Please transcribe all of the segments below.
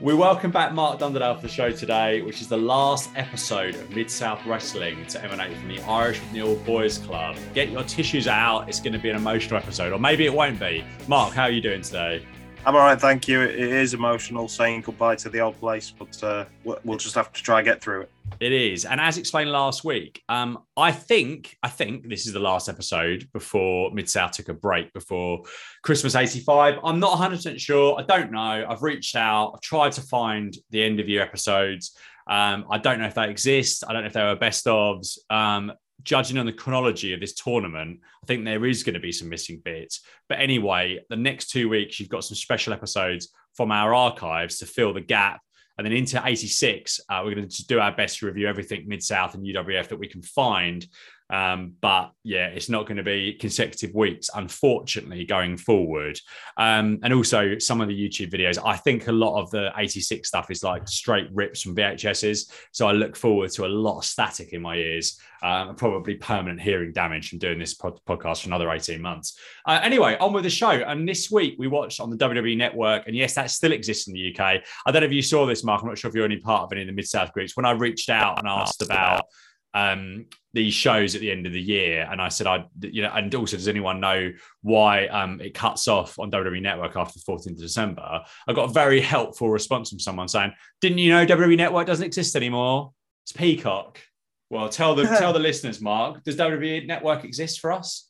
We welcome back Mark Dunderdale for the show today, which is the last episode of Mid South Wrestling to emanate from the Irish McNeil Boys Club. Get your tissues out. It's going to be an emotional episode, or maybe it won't be. Mark, how are you doing today? I'm all right, thank you. It is emotional saying goodbye to the old place, but uh, we'll just have to try and get through it. It is, and as explained last week, um, I think I think this is the last episode before Mid South took a break before Christmas '85. I'm not 100 percent sure. I don't know. I've reached out. I've tried to find the end of year episodes. Um, I don't know if they exist. I don't know if they were best ofs. Um, judging on the chronology of this tournament, I think there is going to be some missing bits. But anyway, the next two weeks, you've got some special episodes from our archives to fill the gap. And then into 86, uh, we're going to do our best to review everything Mid South and UWF that we can find um, but yeah, it's not going to be consecutive weeks, unfortunately, going forward. Um, and also some of the YouTube videos, I think a lot of the 86 stuff is like straight rips from VHSs. So I look forward to a lot of static in my ears, uh, probably permanent hearing damage from doing this pod- podcast for another 18 months. Uh, anyway, on with the show. And this week we watched on the WWE network, and yes, that still exists in the UK. I don't know if you saw this, Mark. I'm not sure if you're any part of any of the Mid South groups. When I reached out and asked about um, these shows at the end of the year. And I said, I, you know, and also, does anyone know why um, it cuts off on WWE Network after the 14th of December? I got a very helpful response from someone saying, Didn't you know WWE Network doesn't exist anymore? It's Peacock. Well, tell the tell the listeners, Mark, does WWE Network exist for us?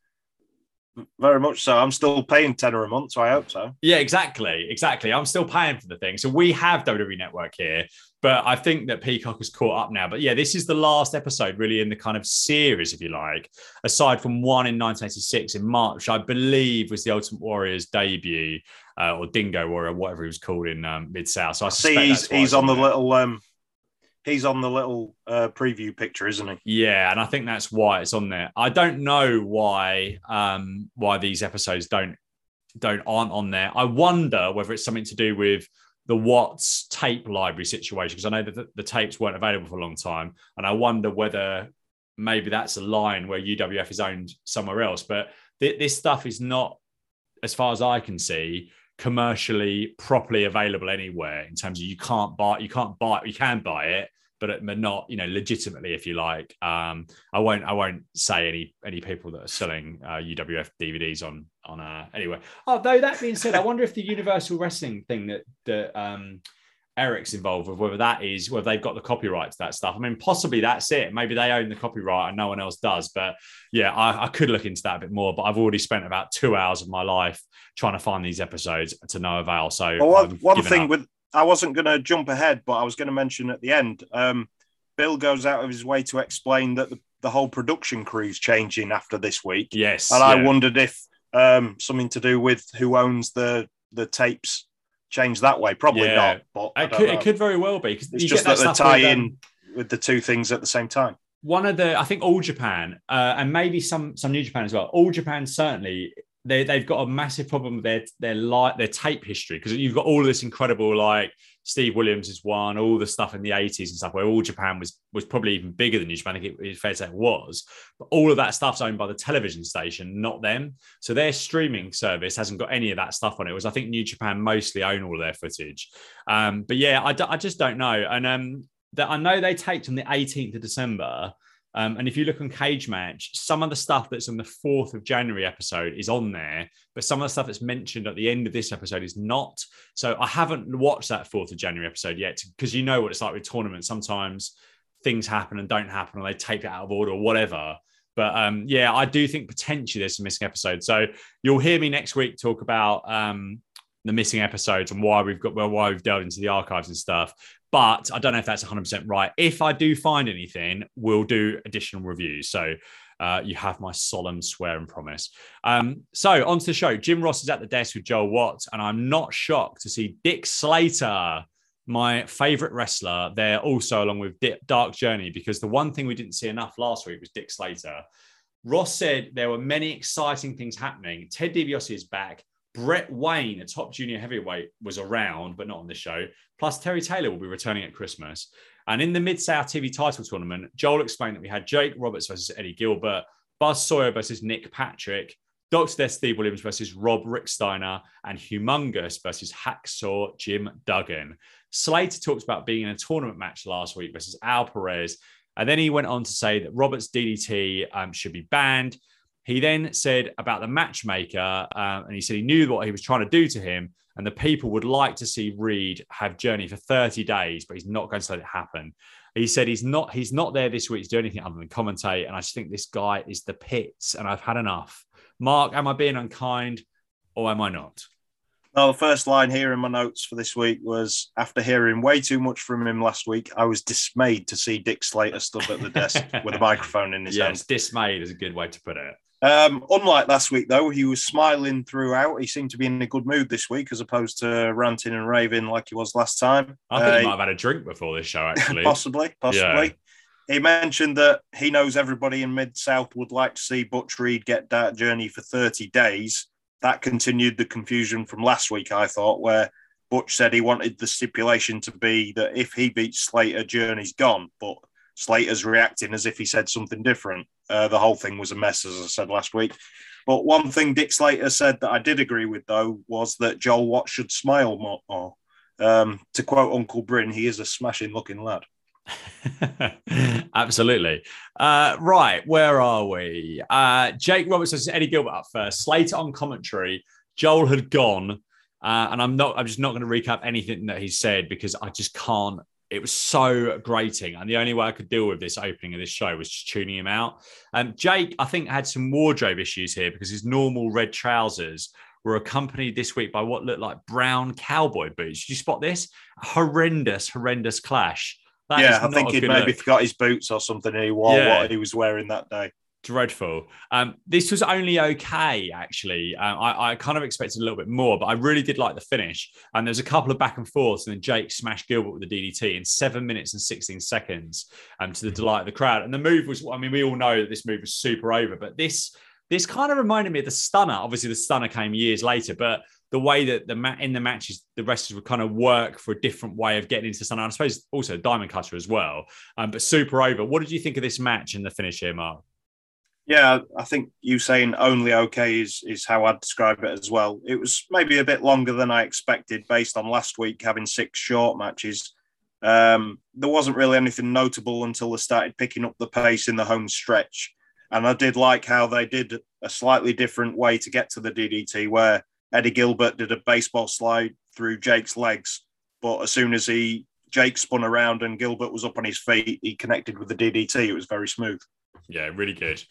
Very much so. I'm still paying tenner a month, so I hope so. Yeah, exactly, exactly. I'm still paying for the thing. So we have WWE Network here, but I think that Peacock has caught up now. But yeah, this is the last episode, really, in the kind of series, if you like, aside from one in 1986 in March, I believe was the Ultimate Warrior's debut, uh, or Dingo Warrior, whatever he was called in um, Mid South. So I see he's, he's on the there. little um, he's on the little uh, preview picture, isn't he? Yeah, and I think that's why it's on there. I don't know why um, why these episodes don't don't aren't on there. I wonder whether it's something to do with the Watts tape library situation because I know that the, the, tapes weren't available for a long time, and I wonder whether maybe that's a line where UWF is owned somewhere else. But th- this stuff is not, as far as I can see, commercially properly available anywhere in terms of you can't buy you can't buy you can buy it but not you know legitimately if you like um i won't i won't say any any people that are selling uh, uwf dvds on on uh anyway although that being said i wonder if the universal wrestling thing that that um Eric's involved with, whether that is whether they've got the copyright to that stuff. I mean, possibly that's it. Maybe they own the copyright and no one else does. But yeah, I, I could look into that a bit more. But I've already spent about two hours of my life trying to find these episodes to no avail. So well, one, one thing up. with I wasn't going to jump ahead, but I was going to mention at the end. Um, Bill goes out of his way to explain that the, the whole production crew's changing after this week. Yes, and yeah. I wondered if um, something to do with who owns the the tapes change that way. Probably yeah. not, but it could, it could, very well be because it's just that, that they tie with, in with the two things at the same time. One of the, I think, all Japan uh, and maybe some some New Japan as well. All Japan certainly they they've got a massive problem with their their light their tape history because you've got all this incredible like Steve Williams is one, all the stuff in the 80s and stuff where all Japan was was probably even bigger than New Japan. It, it's fair to say it was, but all of that stuff's owned by the television station, not them. So their streaming service hasn't got any of that stuff on it. Was I think New Japan mostly own all their footage. Um, but yeah, I, d- I just don't know. And um, that I know they taped on the 18th of December. Um, and if you look on Cagematch, some of the stuff that's on the 4th of January episode is on there, but some of the stuff that's mentioned at the end of this episode is not. So I haven't watched that 4th of January episode yet because you know what it's like with tournaments. Sometimes things happen and don't happen, or they take it out of order or whatever. But um, yeah, I do think potentially there's some missing episodes. So you'll hear me next week talk about um, the missing episodes and why we've got well, why we've delved into the archives and stuff but I don't know if that's 100% right. If I do find anything, we'll do additional reviews. So uh, you have my solemn swear and promise. Um, so on to the show. Jim Ross is at the desk with Joel Watts, and I'm not shocked to see Dick Slater, my favorite wrestler, there also along with Dark Journey, because the one thing we didn't see enough last week was Dick Slater. Ross said there were many exciting things happening. Ted DiBiase is back. Brett Wayne, a top junior heavyweight, was around, but not on the show. Plus, Terry Taylor will be returning at Christmas. And in the Mid South TV title tournament, Joel explained that we had Jake Roberts versus Eddie Gilbert, Buzz Sawyer versus Nick Patrick, Dr. Steve Williams versus Rob Rick Steiner, and Humongous versus Hacksaw Jim Duggan. Slater talks about being in a tournament match last week versus Al Perez. And then he went on to say that Robert's DDT um, should be banned. He then said about the matchmaker, um, and he said he knew what he was trying to do to him, and the people would like to see Reed have Journey for 30 days, but he's not going to let it happen. He said he's not he's not there this week to do anything other than commentate, and I just think this guy is the pits, and I've had enough. Mark, am I being unkind, or am I not? Well, the first line here in my notes for this week was after hearing way too much from him last week, I was dismayed to see Dick Slater stood at the desk with a microphone in his yes, hand. dismayed is a good way to put it. Um, unlike last week, though, he was smiling throughout. He seemed to be in a good mood this week, as opposed to ranting and raving like he was last time. I think uh, he might have had a drink before this show, actually. possibly, possibly. Yeah. He mentioned that he knows everybody in Mid South would like to see Butch Reed get that Journey for 30 days. That continued the confusion from last week, I thought, where Butch said he wanted the stipulation to be that if he beats Slater, Journey's gone. But Slater's reacting as if he said something different. Uh, the whole thing was a mess, as I said last week. But one thing Dick Slater said that I did agree with, though, was that Joel Watts should smile more. Um, to quote Uncle Bryn, he is a smashing looking lad. Absolutely. Uh, right, where are we? Uh, Jake Roberts says Eddie Gilbert up first. Slater on commentary. Joel had gone, uh, and I'm not. I'm just not going to recap anything that he said because I just can't it was so grating. And the only way I could deal with this opening of this show was just tuning him out. Um, Jake, I think, had some wardrobe issues here because his normal red trousers were accompanied this week by what looked like brown cowboy boots. Did you spot this? Horrendous, horrendous clash. That yeah, I think he'd maybe look. forgot his boots or something and he wore yeah. what he was wearing that day dreadful. Um, this was only okay, actually. Um, I, I, kind of expected a little bit more, but I really did like the finish. And there's a couple of back and forths, and then Jake smashed Gilbert with the DDT in seven minutes and 16 seconds um, to the delight of the crowd. And the move was, I mean, we all know that this move was super over, but this this kind of reminded me of the stunner. Obviously, the stunner came years later, but the way that the ma- in the matches, the wrestlers would kind of work for a different way of getting into the stunner. I suppose also Diamond Cutter as well, um, but super over. What did you think of this match and the finish here, Mark? Yeah, I think you saying only okay is is how I'd describe it as well. It was maybe a bit longer than I expected based on last week having six short matches. Um, there wasn't really anything notable until they started picking up the pace in the home stretch. And I did like how they did a slightly different way to get to the DDT, where Eddie Gilbert did a baseball slide through Jake's legs. But as soon as he Jake spun around and Gilbert was up on his feet, he connected with the DDT. It was very smooth. Yeah, really good.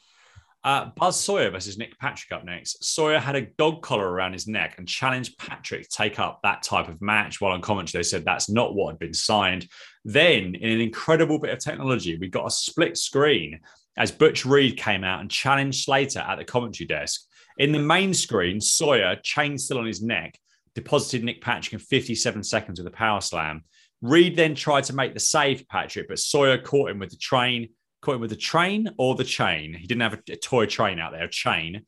Uh, Buzz Sawyer versus Nick Patrick up next. Sawyer had a dog collar around his neck and challenged Patrick to take up that type of match. While on commentary, they said that's not what had been signed. Then, in an incredible bit of technology, we got a split screen as Butch Reed came out and challenged Slater at the commentary desk. In the main screen, Sawyer, chain still on his neck, deposited Nick Patrick in 57 seconds with a power slam. Reed then tried to make the save Patrick, but Sawyer caught him with the train caught him with the train or the chain. He didn't have a, a toy train out there, a chain.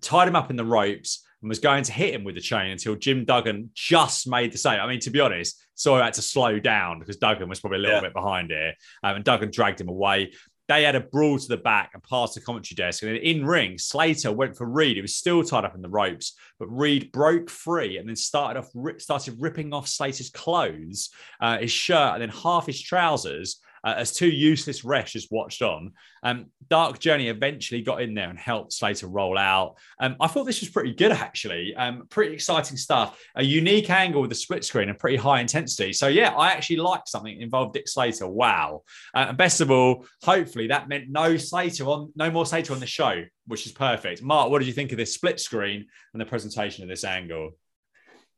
Tied him up in the ropes and was going to hit him with the chain until Jim Duggan just made the save. I mean, to be honest, so I had to slow down because Duggan was probably a little yeah. bit behind here. Um, and Duggan dragged him away. They had a brawl to the back and past the commentary desk. And then in ring, Slater went for Reed. He was still tied up in the ropes, but Reed broke free and then started off started ripping off Slater's clothes, uh, his shirt, and then half his trousers uh, as two useless refs watched on. Um, Dark Journey eventually got in there and helped Slater roll out. Um, I thought this was pretty good, actually. Um, pretty exciting stuff. A unique angle with a split screen and pretty high intensity. So, yeah, I actually liked something involved Dick Slater. Wow. Uh, and best of all, hopefully that meant no Slater on, no more Slater on the show, which is perfect. Mark, what did you think of this split screen and the presentation of this angle?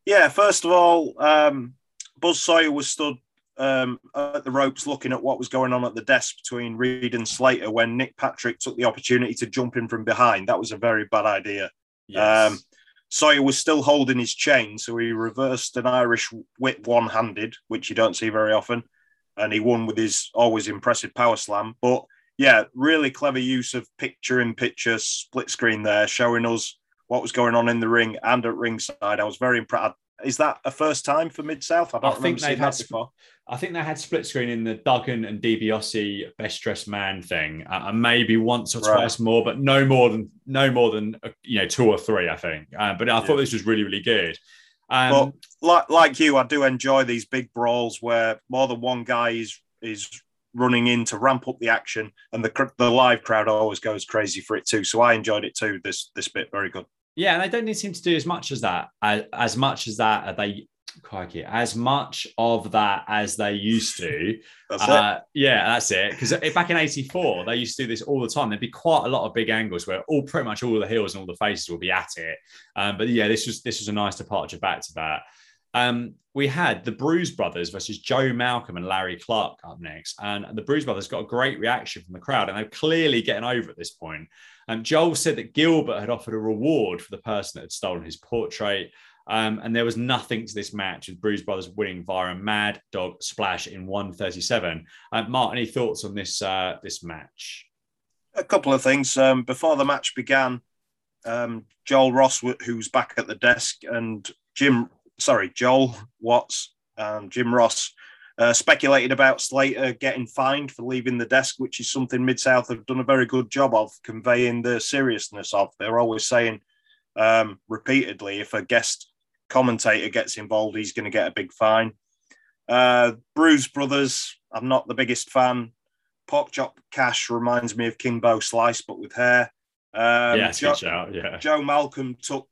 Yeah, first of all, um, Buzz Sawyer was stood um, at the ropes looking at what was going on at the desk between Reed and Slater when Nick Patrick took the opportunity to jump in from behind. That was a very bad idea. Yes. Um, Sawyer was still holding his chain, so he reversed an Irish whip one handed, which you don't see very often. And he won with his always impressive power slam. But yeah, really clever use of picture in picture split screen there, showing us what was going on in the ring and at ringside. I was very impressed is that a first time for Mid South? I don't I think they've had before. I think they had split screen in the Duggan and DiBiase best dressed man thing, uh, and maybe once or Right. twice more, but no more than no more than uh, you know two or three. I think, uh, but I thought this was really really good. Um, Well, like like you, I do enjoy these big brawls where more than one guy is is running in to ramp up the action, and the the live crowd always goes crazy for it too. So I enjoyed it too. This this bit very good. Yeah, and they don't seem to do as much as that. As, as much as that, they crikey, as much of that as they used to. That's it. Uh, yeah, that's it. Because back in '84, they used to do this all the time. There'd be quite a lot of big angles where all pretty much all the heels and all the faces will be at it. Um, but yeah, this was this was a nice departure back to that. Um, we had the Bruise Brothers versus Joe Malcolm and Larry Clark up next, and the Bruise Brothers got a great reaction from the crowd, and they're clearly getting over at this point. Um, Joel said that Gilbert had offered a reward for the person that had stolen his portrait. Um, and there was nothing to this match with Bruise Brothers winning via a mad dog splash in 137. Uh, Mark, any thoughts on this uh, this match? a couple of things. Um, before the match began, um, Joel Ross, wh- who's back at the desk, and Jim, sorry, Joel Watts, um, Jim Ross, uh, speculated about Slater getting fined for leaving the desk, which is something Mid South have done a very good job of conveying the seriousness of. They're always saying um, repeatedly if a guest commentator gets involved, he's going to get a big fine. Uh, Bruise Brothers, I'm not the biggest fan. Pork Chop Cash reminds me of Kimbo Slice, but with hair. Um, yeah, it's a Jo- good. Yeah. Joe Malcolm took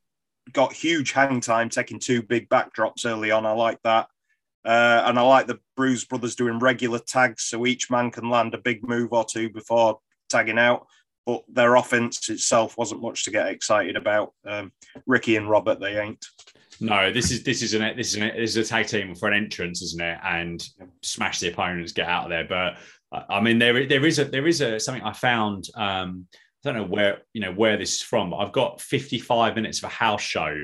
got huge hang time, taking two big backdrops early on. I like that. Uh, and I like the Bruise brothers doing regular tags, so each man can land a big move or two before tagging out. But their offense itself wasn't much to get excited about. Um, Ricky and Robert, they ain't. No, this is this is an this is an this is a tag team for an entrance, isn't it? And smash the opponents, get out of there. But I mean, there there is a there is a something I found. Um, I don't know where you know where this is from, but I've got 55 minutes of a house show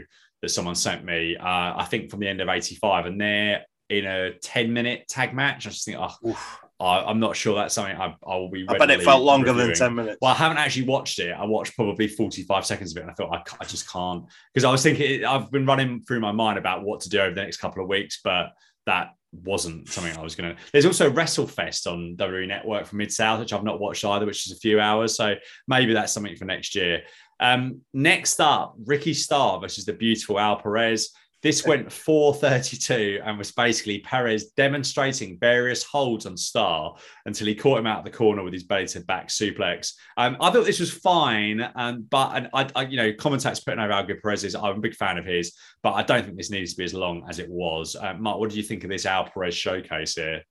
that someone sent me. Uh, I think from the end of 85, and they're in a 10 minute tag match. I just think, oh, Oof. I, I'm not sure that's something I, I will be. I bet it felt longer than 10 minutes. Well, I haven't actually watched it. I watched probably 45 seconds of it and I thought, I, I just can't. Because I was thinking, I've been running through my mind about what to do over the next couple of weeks, but that wasn't something I was going to. There's also WrestleFest on WWE Network from Mid South, which I've not watched either, which is a few hours. So maybe that's something for next year. Um, next up, Ricky Starr versus the beautiful Al Perez. This went 432 and was basically Perez demonstrating various holds on Starr until he caught him out of the corner with his belly to back suplex. Um, I thought this was fine, um, but and I, I, you know, commentators putting over how good Perez is. I'm a big fan of his, but I don't think this needs to be as long as it was. Uh, Mark, what do you think of this Al Perez showcase here?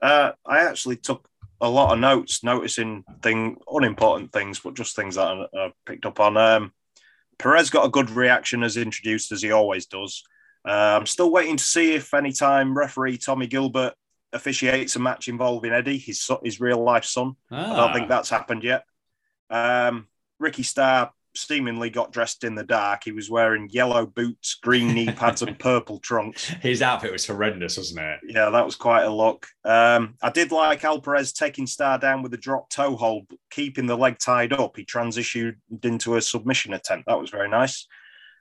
Uh, I actually took a lot of notes, noticing thing unimportant things, but just things that I, I picked up on. Um, Perez got a good reaction as introduced as he always does. Uh, I'm still waiting to see if anytime referee Tommy Gilbert officiates a match involving Eddie, his his real life son. I don't Ah. think that's happened yet. Um, Ricky Starr seemingly got dressed in the dark. He was wearing yellow boots, green knee pads, and purple trunks. his outfit was horrendous, wasn't it? Yeah, that was quite a look. Um, I did like Al Perez taking Starr down with a drop toe hold, keeping the leg tied up. He transitioned into a submission attempt. That was very nice.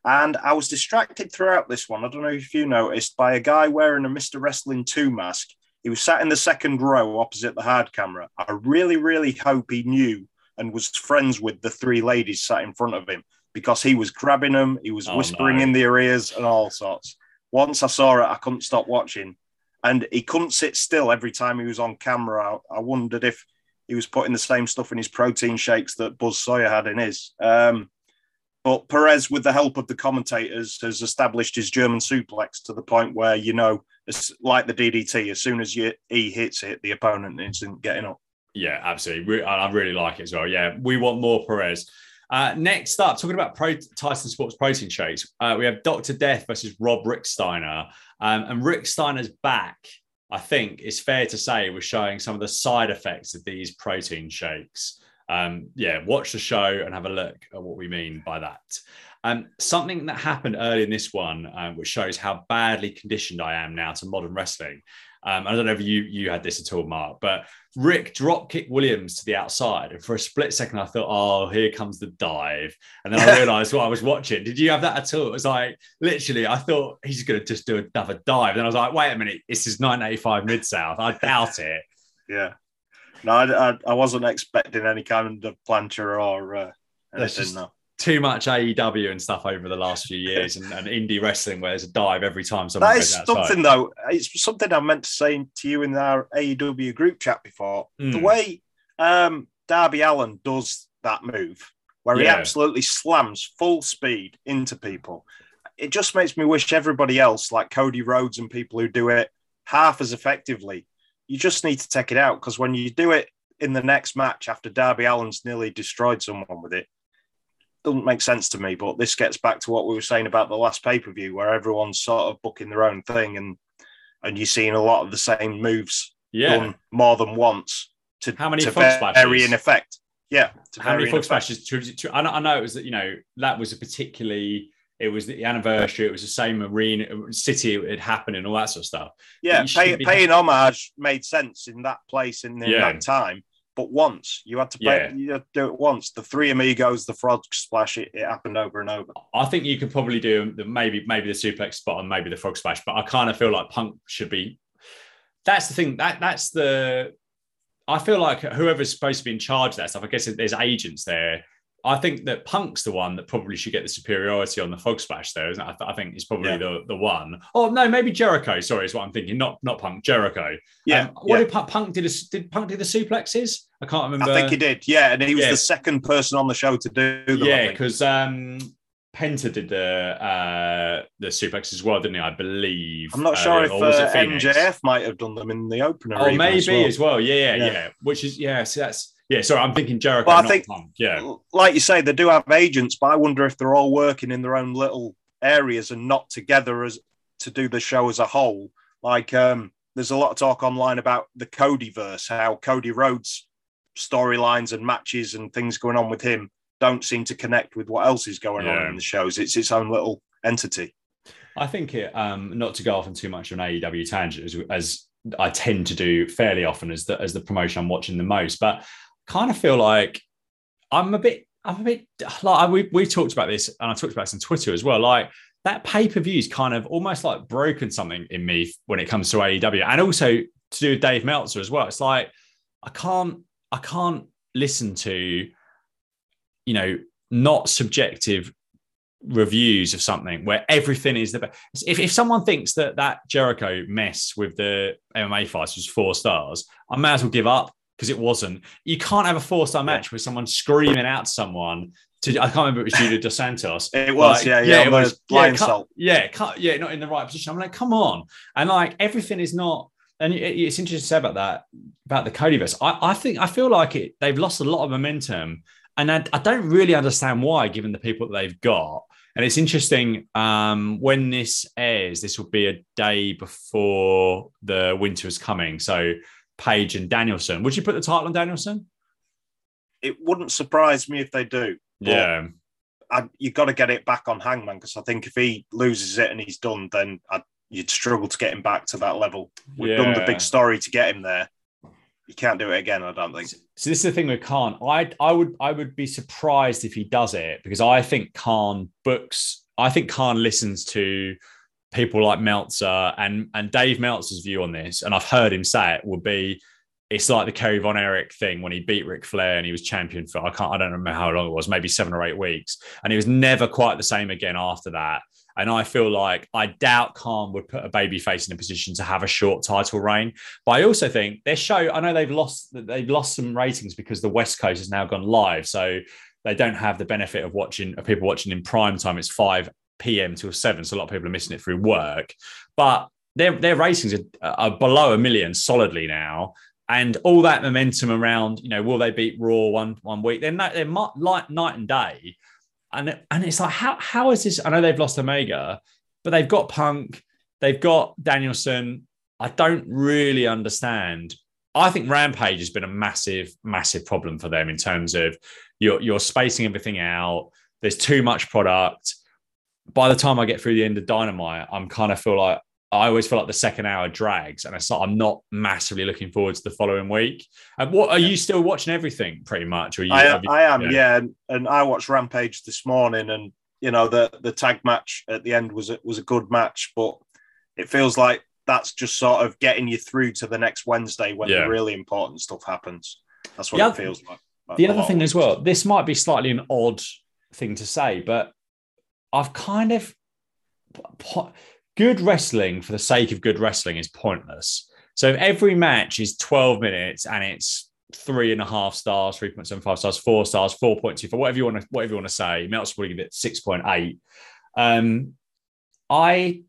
And I was distracted throughout this one. I don't know if you noticed by a guy wearing a Mr. Wrestling 2 mask. He was sat in the second row opposite the hard camera. I really, really hope he knew and was friends with the three ladies sat in front of him because he was grabbing them, he was Oh, whispering no. in their ears and all sorts. Once I saw it, I couldn't stop watching and he couldn't sit still every time he was on camera. I, I wondered if he was putting the same stuff in his protein shakes that Buzz Sawyer had in his. Um, but Perez, with the help of the commentators, has established his German suplex to the point where you know, it's like the DDT. As soon as you, he hits it, the opponent isn't getting up. Yeah, absolutely. Re- I really like it as well. Yeah, we want more Perez. Uh, next up, talking about Pro- Tyson Sports protein shakes, uh, we have Dr. Death versus Rob Rick Steiner. Um, and Rick Steiner's back, I think, it's fair to say, was showing some of the side effects of these protein shakes. Um, yeah, watch the show and have a look at what we mean by that. Um, something that happened early in this one, um, which shows how badly conditioned I am now to modern wrestling. Um, I don't know if you you had this at all, Mark, but Rick drop kicked Williams to the outside, and for a split second, I thought, "Oh, here comes the dive," and then I realised what I was watching. Did you have that at all? It was like literally, I thought he's going to just do another dive, and I was like, "Wait a minute, this is 985 mid south." I doubt it. Yeah, no, I, I, I, wasn't expecting any kind of plancher or uh, anything. Just, no too much AEW and stuff over the last few years and, and indie wrestling where there's a dive every time someone That is something though. It's something I meant to say to you in our AEW group chat before. Mm. The hmm. way um, Darby Allin does that move, where yeah. he absolutely slams full speed into people, it just makes me wish everybody else, like Cody Rhodes and people who do it half as effectively, you just need to take it out because when you do it in the next match after Darby Allin's nearly destroyed someone with it, doesn't make sense to me. But this gets back to what we were saying about the last pay per view, where everyone's sort of booking their own thing, and and you're seeing a lot of the same moves yeah. done more than once. To how many to vary in effect? Yeah, how many frog splashes? To, to, I, know, I know it was that you know that was a particularly it was the anniversary. It was the same arena, city it happened, and all that sort of stuff. Yeah, pay, paying homage made sense in that place in, in yeah. that time but once you had to play, yeah. you had to do it once. The three amigos, the frog splash, it, it, happened over and over. I think you could probably do the maybe maybe the suplex spot and maybe the frog splash, but I kind of feel like Punk should be. That's the thing. That that's the. I feel like whoever's supposed to be in charge of that stuff. I guess there's agents there I think that Punk's the one that probably should get the superiority on the Frog Splash, there, isn't it? I, th- I think he's probably yeah. the, the one. Oh no, maybe Jericho. Sorry, is what I'm thinking. Not not Punk, Jericho. Yeah. Um, what yeah. did Punk did? A, did Punk do the suplexes? I can't remember. I think he did. Yeah, and he was yeah. the second person on the show to do them. Yeah, because um, Penta did the uh, the suplex as well, didn't he? I believe. I'm not sure uh, if uh, MJF might have done them in the opener. Oh, maybe as well. as well. Yeah, yeah, yeah, Which is yeah. So that's yeah, sorry, I'm thinking Jericho. Well, I think, Punk. yeah, like you say, they do have agents, but I wonder if they're all working in their own little areas and not together as to do the show as a whole. Like, um, there's a lot of talk online about the Cody verse, how Cody Rhodes storylines and matches and things going on with him don't seem to connect with what else is going yeah. on in the shows. It's its own little entity. I think it, um, not to go off on too much of an AEW tangent, as, as I tend to do fairly often as the as the promotion I'm watching the most, but kind of feel like I'm a bit, I'm a bit like we we talked about this, and I talked about this on Twitter as well. Like that pay per view is kind of almost like broken something in me when it comes to AEW, and also to do with Dave Meltzer as well. It's like I can't, I can't listen to, you know, not subjective reviews of something where everything is the best. If, if someone thinks that that Jericho mess with the MMA fights was four stars, I may as well give up because it wasn't. You can't have a four star match with someone screaming out someone. To, I can't remember it was Junior Dos Santos. It was, like, yeah, yeah, yeah, it was yeah, cut, yeah, cut, yeah, not in the right position. I'm like, come on, and like everything is not. And it's interesting to say about that about the Codyverse. I, I think I feel like it. They've lost a lot of momentum, and I, I don't really understand why, given the people that they've got. And it's interesting um, when this airs. This will be a day before the winter is coming, so Page and Danielson. Would you put the title on Danielson? It wouldn't surprise me if they do. Yeah. I, you've got to get it back on Hangman because I think if he loses it and he's done, then I'd, you'd struggle to get him back to that level. We've yeah. done the big story to get him there. You can't do it again, I don't think. So this is the thing with Khan. I I would I would be surprised if he does it because I think Khan books. I think Khan listens to people like Meltzer and and Dave Meltzer's view on this, and I've heard him say it, would be it's like the Kerry Von Erich thing when he beat Ric Flair and he was champion for I can't I don't remember how long it was, maybe seven or eight weeks, and he was never quite the same again after that. And I feel like I doubt Khan would put a baby face in a position to have a short title reign. But I also think their show, I know they've lost they've lost some ratings because the West Coast has now gone live. So they don't have the benefit of watching of people watching in prime time. It's five p.m. till seven, so a lot of people are missing it through work. But their their ratings are, are below a million solidly now, and all that momentum around, you know, will they beat Raw one one week? They're not, they're like night and day, and and it's like how how is this? I know they've lost Omega, but they've got Punk, they've got Danielson. I don't really understand. I think Rampage has been a massive, massive problem for them in terms of you're, you're spacing everything out There's too much product. By the time I get through the end of Dynamite, I'm kind of feel like I always feel like the second hour drags, and it's like I'm not massively looking forward to the following week. And what are you still watching everything pretty much? Or you, I, you, I am, yeah. yeah. And, and I watched Rampage this morning, and you know the the tag match at the end was was a good match, but it feels like that's just sort of getting you through to the next Wednesday when yeah. the really important stuff happens. That's what the it feels like. like the other thing as well, this might be slightly an odd thing to say, but I've kind of good wrestling for the sake of good wrestling is pointless. So if every match is 12 minutes and it's three and a half stars, 3.75 stars, four stars, 4.2 for whatever you want to whatever you want to say, Melt's probably give it 6.8. Um, I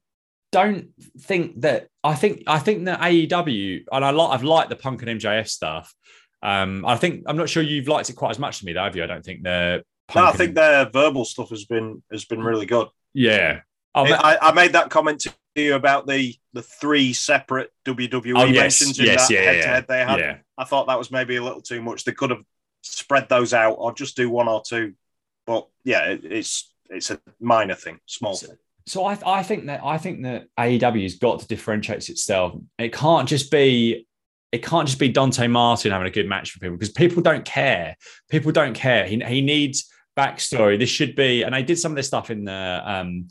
don't think that I think I think that AEW and I like I've liked the punk and MJF stuff. Um, I think I'm not sure you've liked it quite as much to me though, have you? I don't think the no, I think their verbal stuff has been has been really good. Yeah, I, I, made that comment to you about the the three separate WWE oh, yes, mentions in yes, that yeah, head to head they had. Yeah. I thought that was maybe a little too much. They could have spread those out or just do one or two. But yeah, it, it's it's a minor thing, small so, So I, I think that I think that AEW has got to differentiate itself. It can't just be it can't just be Dante Martin having a good match for people because people don't care. People don't care. He, he needs backstory. This should be, and I did some of this stuff in the um,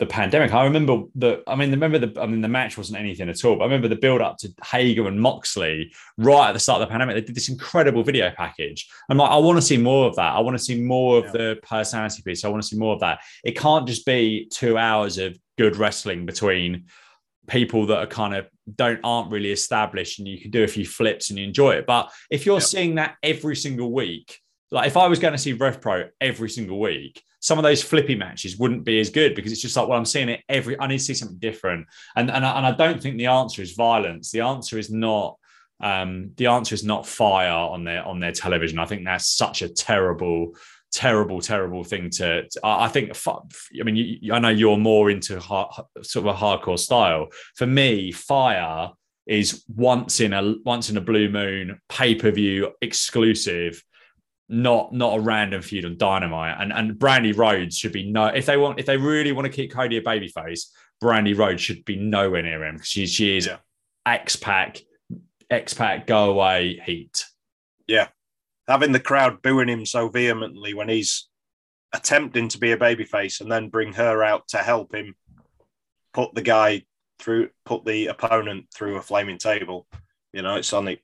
the pandemic. I remember the, I mean, remember the, I mean, the match wasn't anything at all. But I remember the build up to Hager and Moxley right at the start of the pandemic. They did this incredible video package. I'm like, I want to see more of that. I want to see more of yeah. the personality piece. I want to see more of that. It can't just be two hours of good wrestling between people that are kind of don't aren't really established and you can do a few flips and you enjoy it. But if you're yeah. seeing that every single week, like if I was going to see Rev Pro every single week, some of those flippy matches wouldn't be as good because it's just like, well, I'm seeing it every. I need to see something different, and and I, and I don't think the answer is violence. The answer is not. Um, the answer is not fire on their on their television. I think that's such a terrible, terrible, terrible thing to. to I think. I mean, you, I know you're more into hard, sort of a hardcore style. For me, fire is once in a once in a blue moon pay per view exclusive not not a random feud on Dynamite. And and Brandi Rhodes should be no if they want if they really want to keep Cody a babyface, Brandi Rhodes should be nowhere near him because she she is yeah. X Pac, X Pac, go away heat. Yeah, having the crowd booing him so vehemently when he's attempting to be a babyface and then bring her out to help him put the guy through, put the opponent through a flaming table. You know, it's only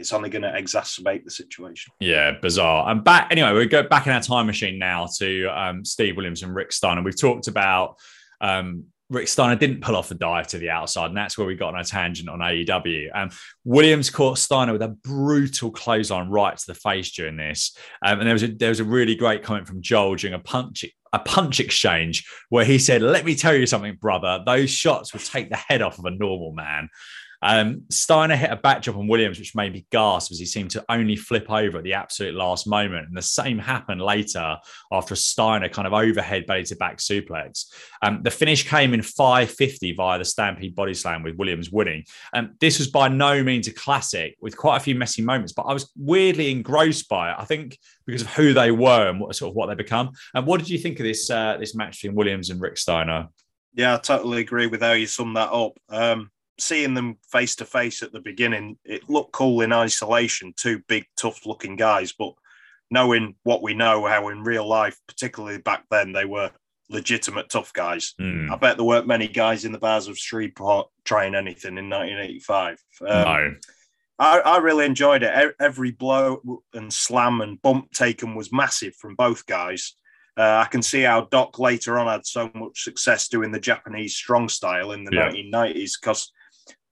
it's only going to exacerbate the situation. Yeah, bizarre. And back anyway, we go back in our time machine now to um, Steve Williams and Rick Steiner. We've talked about um, Rick Steiner didn't pull off the dive to the outside, and that's where we got on a tangent on AEW. Um, Williams caught Steiner with a brutal clothesline right to the face during this, um, and there was a there was a really great comment from Joel during a punch a punch exchange where he said, "Let me tell you something, brother. Those shots would take the head off of a normal man." Um, Steiner hit a back jump on Williams, which made me gasp as he seemed to only flip over at the absolute last moment. And the same happened later after a Steiner kind of overhead belly to back suplex. Um, the finish came in 550 via the Stampede body slam with Williams winning. Um, this was by no means a classic with quite a few messy moments, but I was weirdly engrossed by it. I think because of who they were and what sort of what they become. And what did you think of this uh, this match between Williams and Rick Steiner? Yeah, I totally agree with how you summed that up. Um, seeing them face to face at the beginning, it looked cool in isolation, two big, tough looking guys. But knowing what we know, how in real life, particularly back then, they were legitimate tough guys. Mm. I bet there weren't many guys in the bars of Shreveport trying anything in 1985. Um, no. I, I, really enjoyed it. Every blow and slam and bump taken was massive from both guys. Uh, I can see how Doc later on had so much success doing the Japanese strong style in the yeah. 1990s because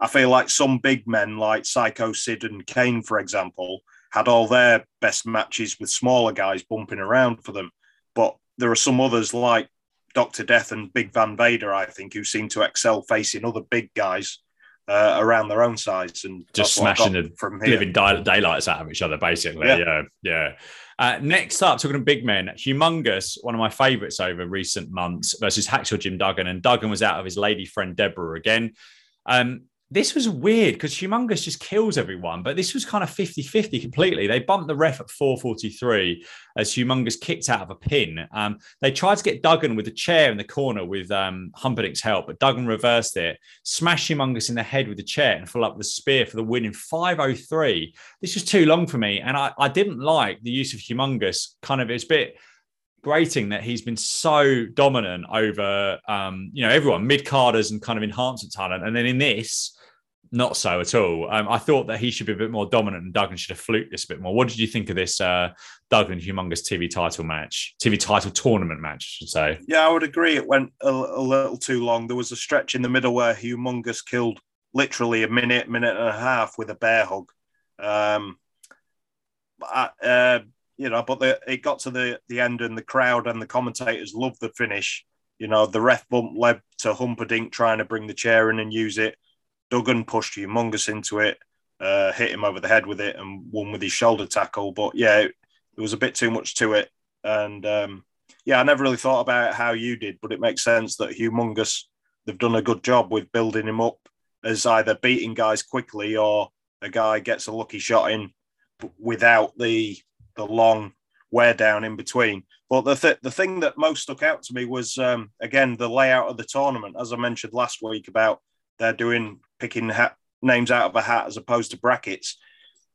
I feel like some big men like Psycho Sid and Kane, for example, had all their best matches with smaller guys bumping around for them. But there are some others like Dr. Death and Big Van Vader, I think, who seem to excel facing other big guys uh, around their own size and just smashing the from here. living daylights out of each other, basically. Yeah, yeah. yeah. Uh, next up, talking to big men, humongous, one of my favourites over recent months versus Hacksaw Jim Duggan, and Duggan was out of his lady friend Deborah again. Um, this was weird because Humongous just kills everyone, but this was kind of 50 50 completely. They bumped the ref at 443 as Humongous kicked out of a pin. Um, they tried to get Duggan with a chair in the corner with um, Humperdink's help, but Duggan reversed it, smashed Humongous in the head with the chair, and followed up a spear for the win in 503. This was too long for me, and I, I didn't like the use of Humongous. Kind of, it's a bit grating that he's been so dominant over um, you know everyone mid carders and kind of enhancement talent, and then in this not so at all. Um, I thought that he should be a bit more dominant and Duggan should have fluked this a bit more. What did you think of this uh, Duggan humongous TV title match, TV title tournament match, I should say? Yeah, I would agree. It went a, a little too long. There was a stretch in the middle where humongous killed literally a minute, minute and a half with a bear hug. Um, uh, you know, but the, it got to the, the end and the crowd and the commentators loved the finish. You know, the ref bump led to Humperdink trying to bring the chair in and use it Duggan pushed humongous into it, uh, hit him over the head with it, and won with his shoulder tackle. But yeah, it, there was a bit too much to it. And um, yeah, I never really thought about how you did, but it makes sense that humongous, they've done a good job with building him up as either beating guys quickly or a guy gets a lucky shot in without the the long wear down in between. But the th- the thing that most stuck out to me was um, again the layout of the tournament, as I mentioned last week about they're doing picking hat, names out of a hat as opposed to brackets.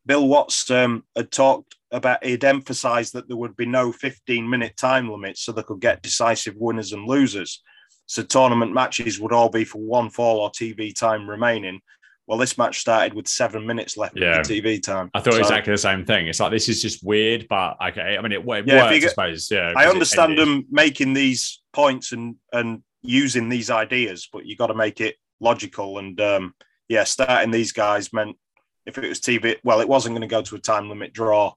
Bill Watts um, had talked about, he'd emphasized that there would be no 15 minute time limit so they could get decisive winners and losers. So tournament matches would all be for one fall or TV time remaining. Well, this match started with seven minutes left yeah. of the TV time. I thought so, exactly the same thing. It's like this is just weird, but okay. I mean, it, it yeah, works, get, I suppose. Yeah, I understand them making these points and and using these ideas, but you got to make it logical. And um, yeah, starting these guys meant if it was TV, well, it wasn't going to go to a time limit draw.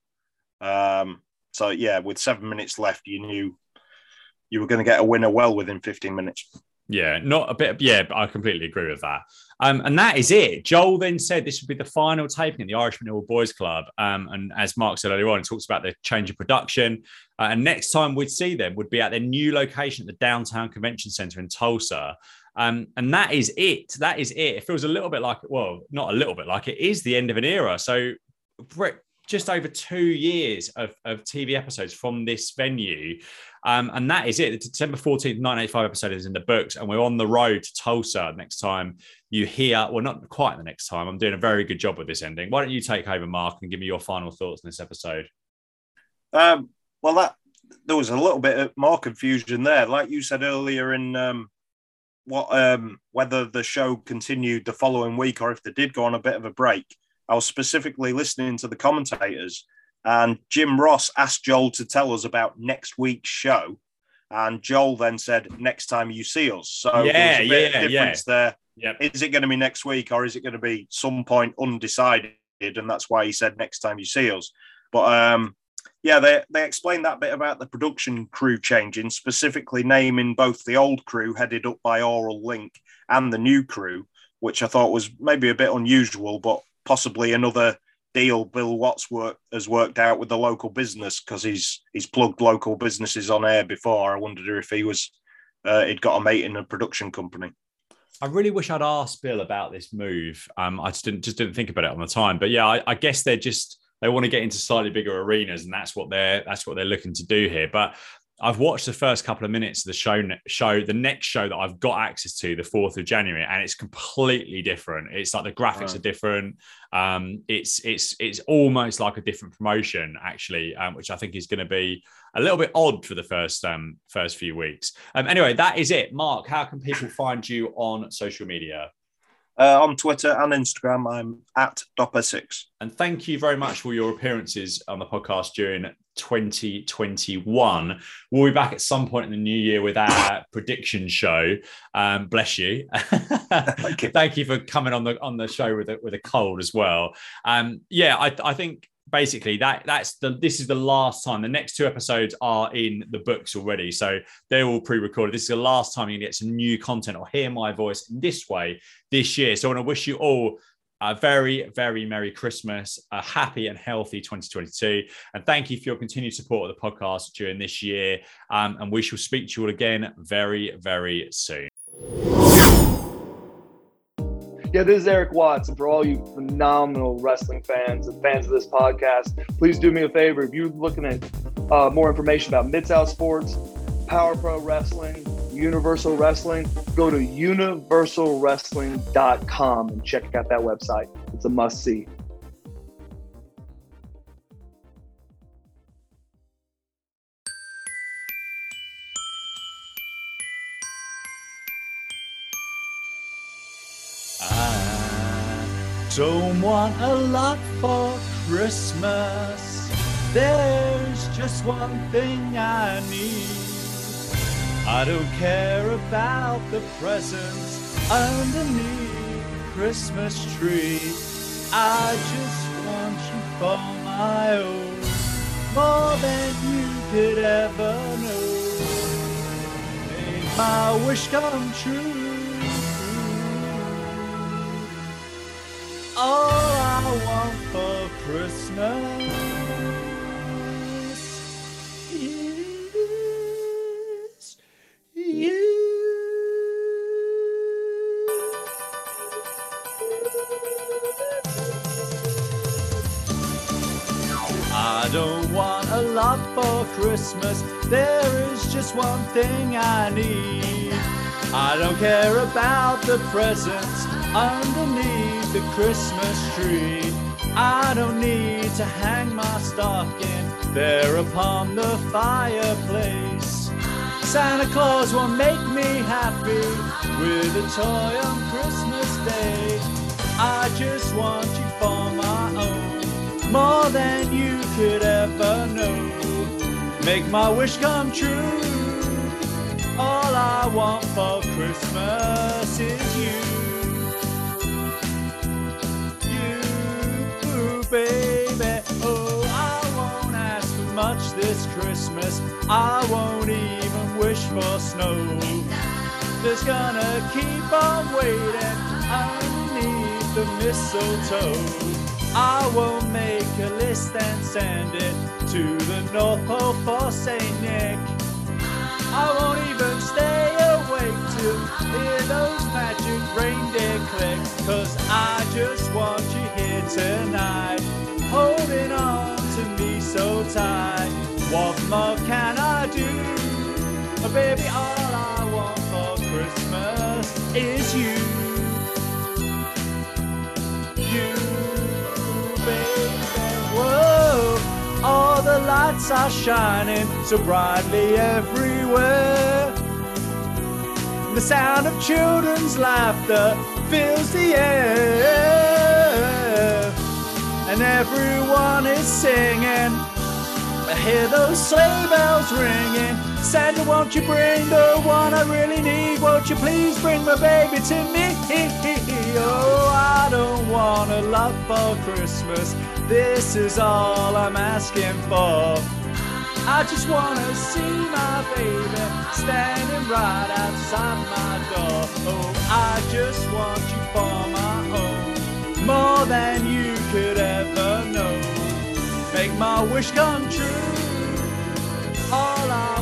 Um, so yeah, with seven minutes left, you knew you were going to get a winner well within 15 minutes. Yeah, not a bit. Yeah, I completely agree with that. Um, and that is it. Joel then said this would be the final taping at the Irish McNeil Boys Club. Um, and as Mark said earlier on, talks about the change of production. Uh, and next time we'd see them would be at their new location at the Downtown Convention Center in Tulsa. Um, and that is it. That is it. It feels a little bit like, well, not a little bit like it is the end of an era. So, just over two years of, of TV episodes from this venue. Um, and that is it. The December 14th, 1985 episode is in the books, and we're on the road to Tulsa next time you hear, well, not quite the next time. I'm doing a very good job with this ending. Why don't you take over, Mark, and give me your final thoughts on this episode? Um, well, that there was a little bit more confusion there. Like you said earlier in um, what um, whether the show continued the following week or if they did go on a bit of a break. I was specifically listening to the commentators, and Jim Ross asked Joel to tell us about next week's show, and Joel then said, "Next time you see us." So yeah, yeah, yeah. there. Yep. Is it going to be next week or is it going to be some point undecided? And that's why he said next time you see us. But um, yeah, they, they explained that bit about the production crew changing, specifically naming both the old crew headed up by Oral Link and the new crew, which I thought was maybe a bit unusual, but possibly another deal Bill Watts work, has worked out with the local business because he's he's plugged local businesses on air before. I wondered if he was uh, he'd got a mate in a production company. I really wish I'd asked Bill about this move. Um, I just didn't just didn't think about it on the time. But yeah, I, I guess they're just they want to get into slightly bigger arenas, and that's what they're that's what they're looking to do here. But I've watched the first couple of minutes of the show. Show the next show that I've got access to, the fourth of January, and it's completely different. It's like the graphics are different. Um, it's it's it's almost like a different promotion actually, um, which I think is going to be a little bit odd for the first um, first few weeks. Um, anyway, that is it. Mark, how can people find you on social media? Uh, on Twitter and Instagram, I'm at Dopper6. And thank you very much for your appearances on the podcast during 2021. We'll be back at some point in the new year with our prediction show. Um, bless you. thank you. Thank you for coming on the on the show with a, with a cold as well. Um, yeah, I, I think basically that that's the this is the last time. The next two episodes are in the books already. So they're all pre-recorded. This is the last time you get some new content or hear my voice in this way this year. So i want to wish you all a very very merry christmas a happy and healthy 2022 and thank you for your continued support of the podcast during this year. Um, and we shall speak to you all again very very soon Yeah, this is Eric Watts, and for all you phenomenal wrestling fans and fans of this podcast, please do me a favor. If you're looking at uh, more information about Mid South Sports, Power Pro Wrestling, Universal Wrestling, go to universalwrestling.com and check out that website. It's a must see. Want a lot for Christmas. There's just one thing I need. I don't care about the presents underneath Christmas tree. I just want you for my own, more than you could ever know. Make my wish come true. All I want for Christmas is you. I don't want a lot for Christmas. There is just one thing I need. I don't care about the presents underneath the Christmas tree. I don't need to hang my stocking there upon the fireplace. Santa Claus will make me happy with a toy on Christmas Day. I just want you for my own, more than you could ever know. Make my wish come true. All I want for Christmas is you. Baby. Oh, I won't ask for much this Christmas. I won't even wish for snow. Just gonna keep on waiting underneath the mistletoe. I will make a list and send it to the North Pole for St. Nick. I won't even stay awake to hear those magic reindeer click. Cause I just want you here tonight, holding on to me so tight. What more can I do? Oh, baby, all I want for Christmas is you. You, baby. Whoa. All the lights are shining so brightly everywhere. The sound of children's laughter fills the air. And everyone is singing. I hear those sleigh bells ringing. Santa, won't you bring the one I really need? Won't you please bring my baby to me? Oh, I don't want a lot for Christmas. This is all I'm asking for. I just wanna see my baby standing right outside my door. Oh, I just want you for my own, more than you could ever know. Make my wish come true. All I